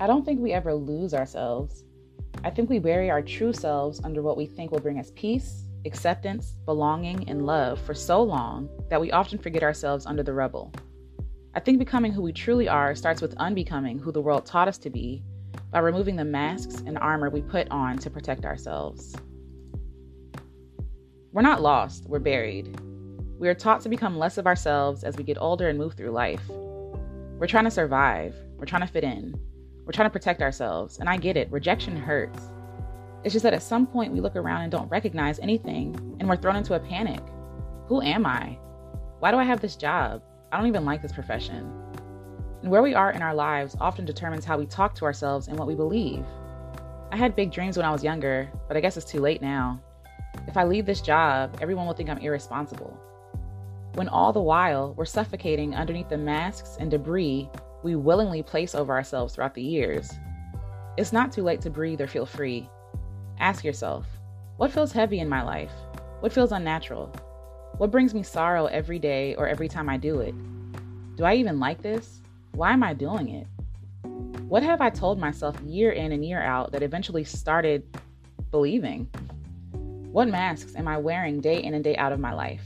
I don't think we ever lose ourselves. I think we bury our true selves under what we think will bring us peace, acceptance, belonging, and love for so long that we often forget ourselves under the rubble. I think becoming who we truly are starts with unbecoming who the world taught us to be by removing the masks and armor we put on to protect ourselves. We're not lost, we're buried. We are taught to become less of ourselves as we get older and move through life. We're trying to survive, we're trying to fit in, we're trying to protect ourselves, and I get it, rejection hurts. It's just that at some point we look around and don't recognize anything, and we're thrown into a panic. Who am I? Why do I have this job? I don't even like this profession. And where we are in our lives often determines how we talk to ourselves and what we believe. I had big dreams when I was younger, but I guess it's too late now. If I leave this job, everyone will think I'm irresponsible. When all the while, we're suffocating underneath the masks and debris we willingly place over ourselves throughout the years. It's not too late to breathe or feel free. Ask yourself what feels heavy in my life? What feels unnatural? What brings me sorrow every day or every time I do it? Do I even like this? Why am I doing it? What have I told myself year in and year out that eventually started believing? What masks am I wearing day in and day out of my life?